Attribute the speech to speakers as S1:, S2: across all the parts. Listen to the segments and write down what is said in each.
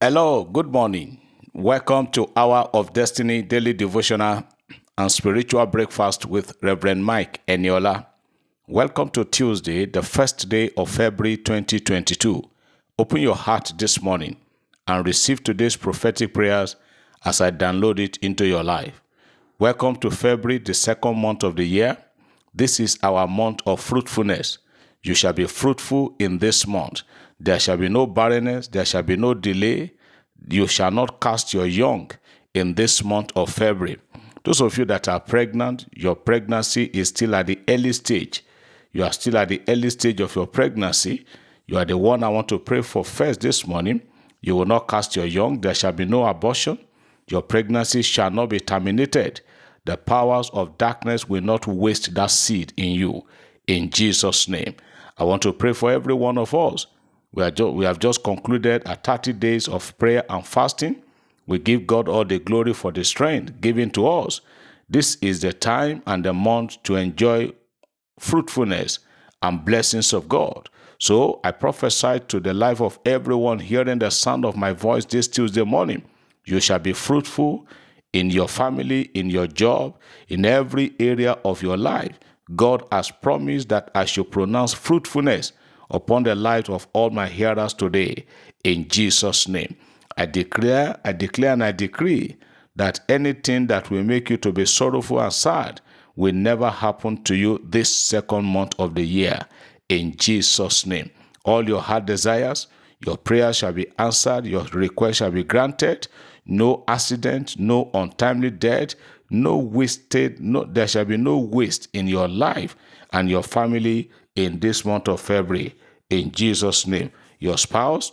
S1: Hello, good morning. Welcome to Hour of Destiny Daily Devotional and Spiritual Breakfast with Reverend Mike Eniola. Welcome to Tuesday, the first day of February 2022. Open your heart this morning and receive today's prophetic prayers as I download it into your life. Welcome to February, the second month of the year. This is our month of fruitfulness. You shall be fruitful in this month. There shall be no barrenness, there shall be no delay. You shall not cast your young in this month of February. Those of you that are pregnant, your pregnancy is still at the early stage. You are still at the early stage of your pregnancy. You are the one I want to pray for first this morning. You will not cast your young. There shall be no abortion. Your pregnancy shall not be terminated. The powers of darkness will not waste that seed in you. In Jesus' name. I want to pray for every one of us. We, are ju- we have just concluded a 30 days of prayer and fasting. We give God all the glory for the strength given to us. This is the time and the month to enjoy fruitfulness and blessings of God. So I prophesy to the life of everyone hearing the sound of my voice this Tuesday morning. You shall be fruitful in your family, in your job, in every area of your life. God has promised that I shall pronounce fruitfulness upon the lives of all my hearers today in Jesus' name. I declare, I declare and I decree that anything that will make you to be sorrowful and sad will never happen to you this second month of the year in Jesus' name. All your heart desires, your prayers shall be answered, your request shall be granted. No accident, no untimely death, no wasted, no there shall be no waste in your life and your family in this month of February. In Jesus' name. Your spouse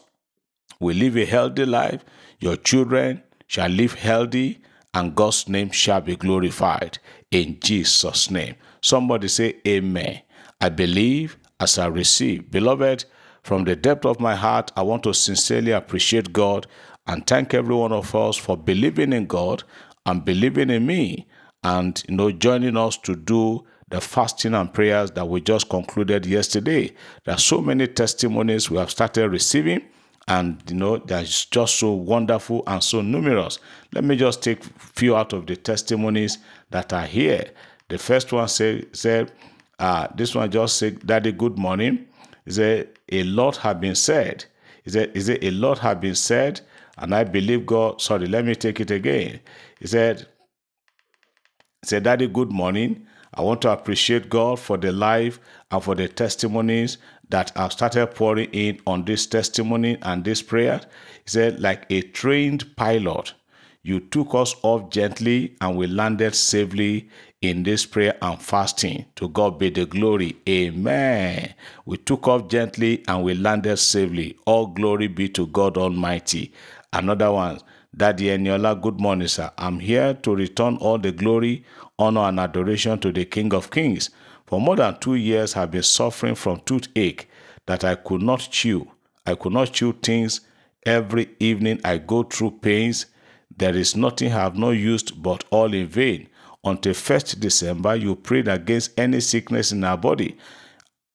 S1: will live a healthy life, your children shall live healthy, and God's name shall be glorified. In Jesus' name. Somebody say, Amen. I believe as I receive. Beloved, from the depth of my heart, I want to sincerely appreciate God and thank every one of us for believing in God and believing in me and you know joining us to do the fasting and prayers that we just concluded yesterday. There are so many testimonies we have started receiving and you know they're just so wonderful and so numerous. Let me just take few out of the testimonies that are here. The first one said said uh, this one just said, Daddy, good morning. Said, A lot have been said. He said, Is it a lot have been said? And I believe God. Sorry, let me take it again. He said, he said, Daddy, good morning. I want to appreciate God for the life and for the testimonies that have started pouring in on this testimony and this prayer. He said, like a trained pilot, you took us off gently and we landed safely in this prayer and fasting. To God be the glory. Amen. We took off gently and we landed safely. All glory be to God Almighty. Another one. Daddy Eniola, good morning, sir. I'm here to return all the glory, honor, and adoration to the King of Kings. For more than two years, I've been suffering from toothache that I could not chew. I could not chew things. Every evening, I go through pains. There is nothing I have not used, but all in vain. Until 1st December, you prayed against any sickness in our body.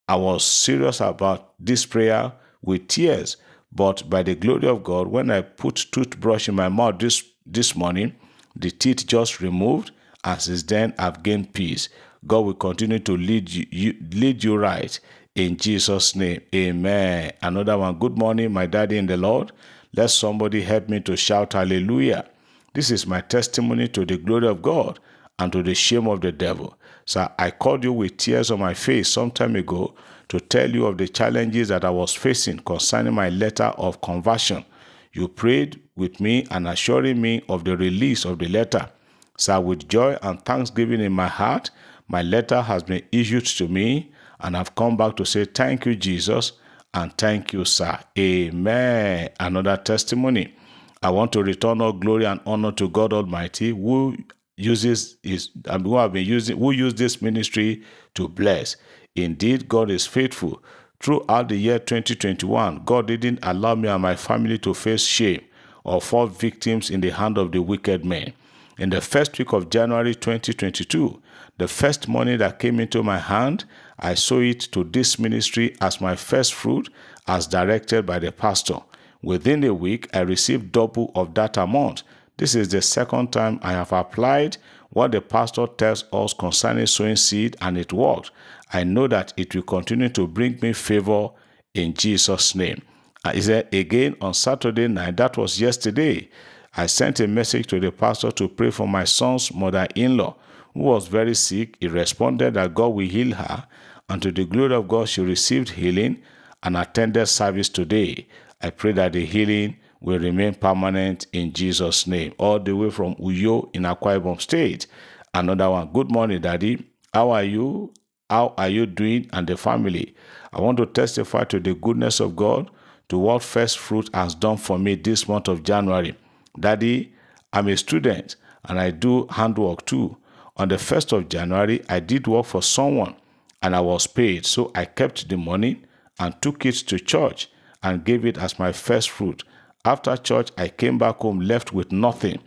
S1: I was serious about this prayer with tears. But by the glory of God, when I put toothbrush in my mouth this, this morning, the teeth just removed, and since then I've gained peace. God will continue to lead you, you lead you right in Jesus' name. Amen. Another one. Good morning, my daddy in the Lord. Let somebody help me to shout hallelujah. This is my testimony to the glory of God and to the shame of the devil. So I called you with tears on my face some time ago to tell you of the challenges that I was facing concerning my letter of conversion. You prayed with me and assuring me of the release of the letter. So, with joy and thanksgiving in my heart, my letter has been issued to me, and I've come back to say thank you, Jesus, and thank you, sir. Amen. Another testimony. I want to return all glory and honor to God Almighty, who uses is who have been using who use this ministry to bless. Indeed, God is faithful. Throughout the year 2021, God didn't allow me and my family to face shame or fall victims in the hand of the wicked men. In the first week of January 2022, the first money that came into my hand, I sow it to this ministry as my first fruit, as directed by the pastor. Within a week, I received double of that amount. This is the second time I have applied what the pastor tells us concerning sowing seed and it worked. I know that it will continue to bring me favor in Jesus' name. Uh, he said again on Saturday night, that was yesterday, I sent a message to the pastor to pray for my son's mother in law, who was very sick. He responded that God will heal her, and to the glory of God, she received healing and attended service today. I pray that the healing will remain permanent in Jesus' name. All the way from Uyo in Akwa Ibom State. Another one. Good morning, Daddy. How are you? How are you doing and the family? I want to testify to the goodness of God, to what First Fruit has done for me this month of January. Daddy, I'm a student and I do handwork too. On the 1st of January, I did work for someone and I was paid. So I kept the money and took it to church and gave it as my first fruit. After church, I came back home left with nothing.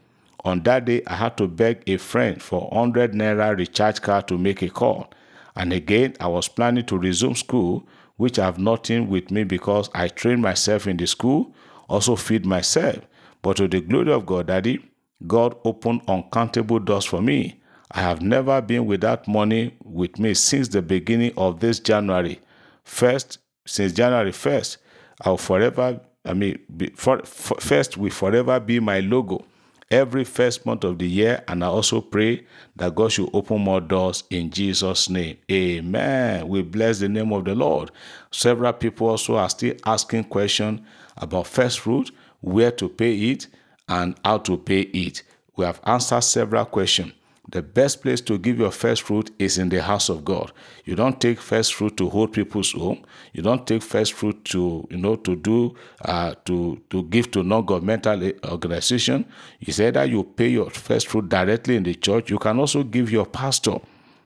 S1: On that day, I had to beg a friend for 100 naira recharge card to make a call. And again, I was planning to resume school, which I have nothing with me because I trained myself in the school, also feed myself. But to the glory of God, Daddy, God opened uncountable doors for me. I have never been without money with me since the beginning of this January. First, since January 1st, I will forever, I mean, be, for, for, first will forever be my logo every first month of the year. And I also pray that God should open more doors in Jesus' name. Amen. We bless the name of the Lord. Several people also are still asking questions about first fruit, where to pay it, and how to pay it. We have answered several questions. The best place to give your first fruit is in the house of God. You don't take first fruit to hold people's home. You don't take first fruit to you know to do uh, to to give to non-governmental organization. Say that you pay your first fruit directly in the church. You can also give your pastor.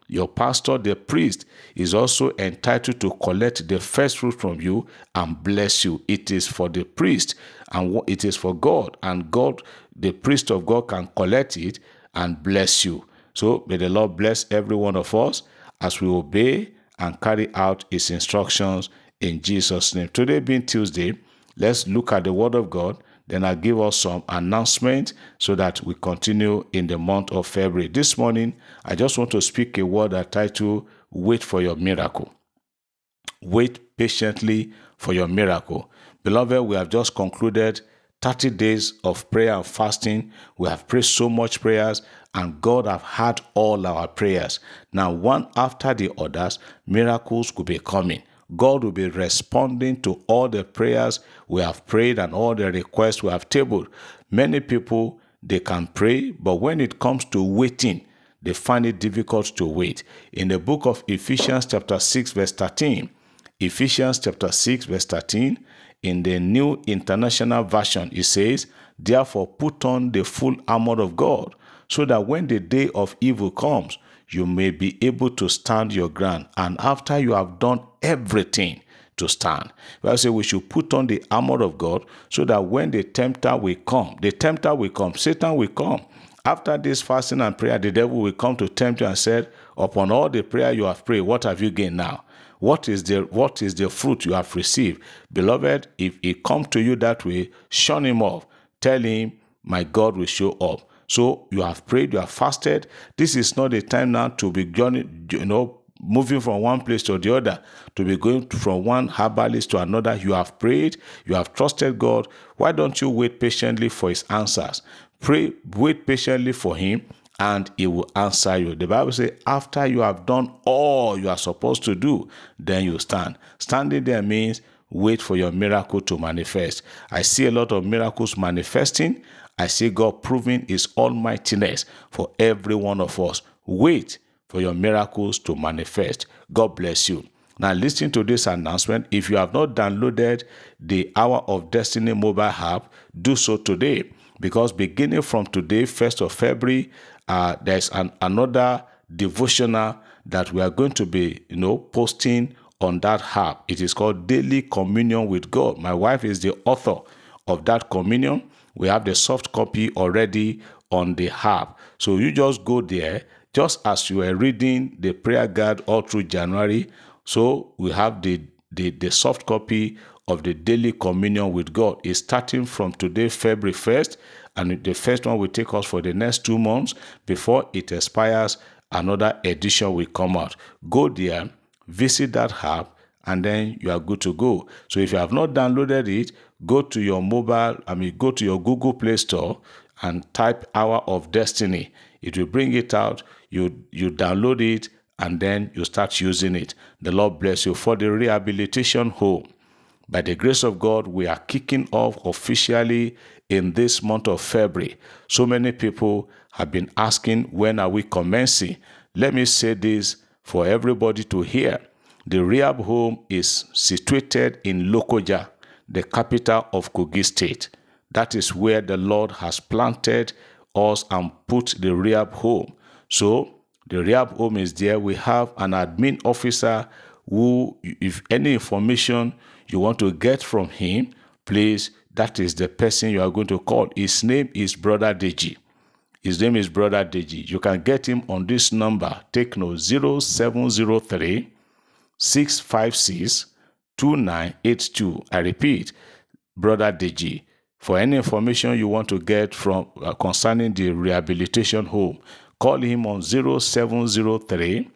S1: Your pastor, the priest, is also entitled to collect the first fruit from you and bless you. It is for the priest and it is for God, and God, the priest of God, can collect it and bless you. So may the Lord bless every one of us as we obey and carry out his instructions in Jesus' name. Today being Tuesday, let's look at the word of God. Then I'll give us some announcement so that we continue in the month of February. This morning, I just want to speak a word that title Wait for your miracle. Wait patiently for your miracle. Beloved, we have just concluded 30 days of prayer and fasting. We have prayed so much prayers and God have heard all our prayers. Now, one after the others, miracles will be coming. God will be responding to all the prayers we have prayed and all the requests we have tabled. Many people, they can pray, but when it comes to waiting, they find it difficult to wait. In the book of Ephesians, chapter 6, verse 13, Ephesians chapter 6, verse 13, in the New International Version, it says, Therefore, put on the full armor of God, so that when the day of evil comes, you may be able to stand your ground. And after you have done everything, to stand. But I say we should put on the armor of God so that when the tempter will come, the tempter will come, Satan will come. After this fasting and prayer, the devil will come to tempt you and said, Upon all the prayer you have prayed, what have you gained now? What is the what is the fruit you have received? Beloved, if he come to you that way, shun him off. Tell him, My God will show up. So you have prayed, you have fasted. This is not the time now to be journeying, you know, moving from one place to the other, to be going from one herbalist to another. You have prayed, you have trusted God. Why don't you wait patiently for his answers? Pray, wait patiently for him, and he will answer you. The Bible says, after you have done all you are supposed to do, then you stand. Standing there means wait for your miracle to manifest. I see a lot of miracles manifesting. I see God proving his almightiness for every one of us. Wait for your miracles to manifest. God bless you. Now, listen to this announcement. If you have not downloaded the Hour of Destiny mobile app, do so today. Because beginning from today, 1st of February, uh, there's an, another devotional that we are going to be, you know, posting on that app. It is called Daily Communion with God. My wife is the author of that communion. We have the soft copy already on the app. So you just go there, just as you are reading the prayer guide all through January. So we have the, the, the soft copy of the daily communion with God is starting from today, February 1st, and the first one will take us for the next two months before it expires. Another edition will come out. Go there, visit that app, and then you are good to go. So if you have not downloaded it, go to your mobile, I mean, go to your Google Play Store and type Hour of Destiny. It will bring it out. You you download it and then you start using it. The Lord bless you for the rehabilitation home. By the grace of God, we are kicking off officially in this month of February. So many people have been asking when are we commencing? Let me say this for everybody to hear. The rehab home is situated in Lokoja, the capital of Kogi State. That is where the Lord has planted us and put the rehab home. So the rehab home is there. We have an admin officer who, if any information you want to get from him, please, that is the person you are going to call. His name is Brother Deji. His name is Brother Deji. You can get him on this number. Take note 0703 656 2982. I repeat, Brother Deji. For any information you want to get from uh, concerning the rehabilitation home, call him on 0703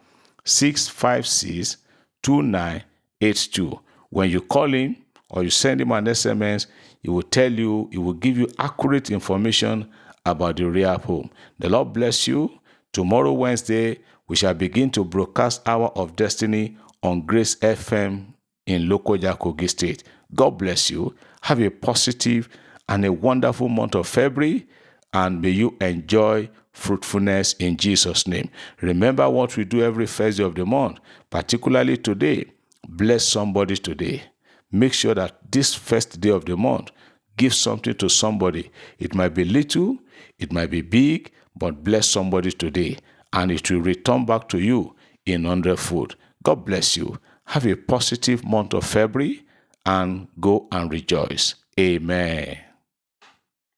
S1: 656 2982. When you call him or you send him an SMS, he will tell you, he will give you accurate information about the rehab home. The Lord bless you. Tomorrow, Wednesday, we shall begin to broadcast Hour of Destiny on Grace FM in Lokoja, Kogi State. God bless you. Have a positive and a wonderful month of February, and may you enjoy fruitfulness in Jesus' name. Remember what we do every first day of the month, particularly today. Bless somebody today. Make sure that this first day of the month, give something to somebody. It might be little, it might be big, but bless somebody today, and it will return back to you in hundredfold. God bless you. Have a positive month of February and go and rejoice. Amen.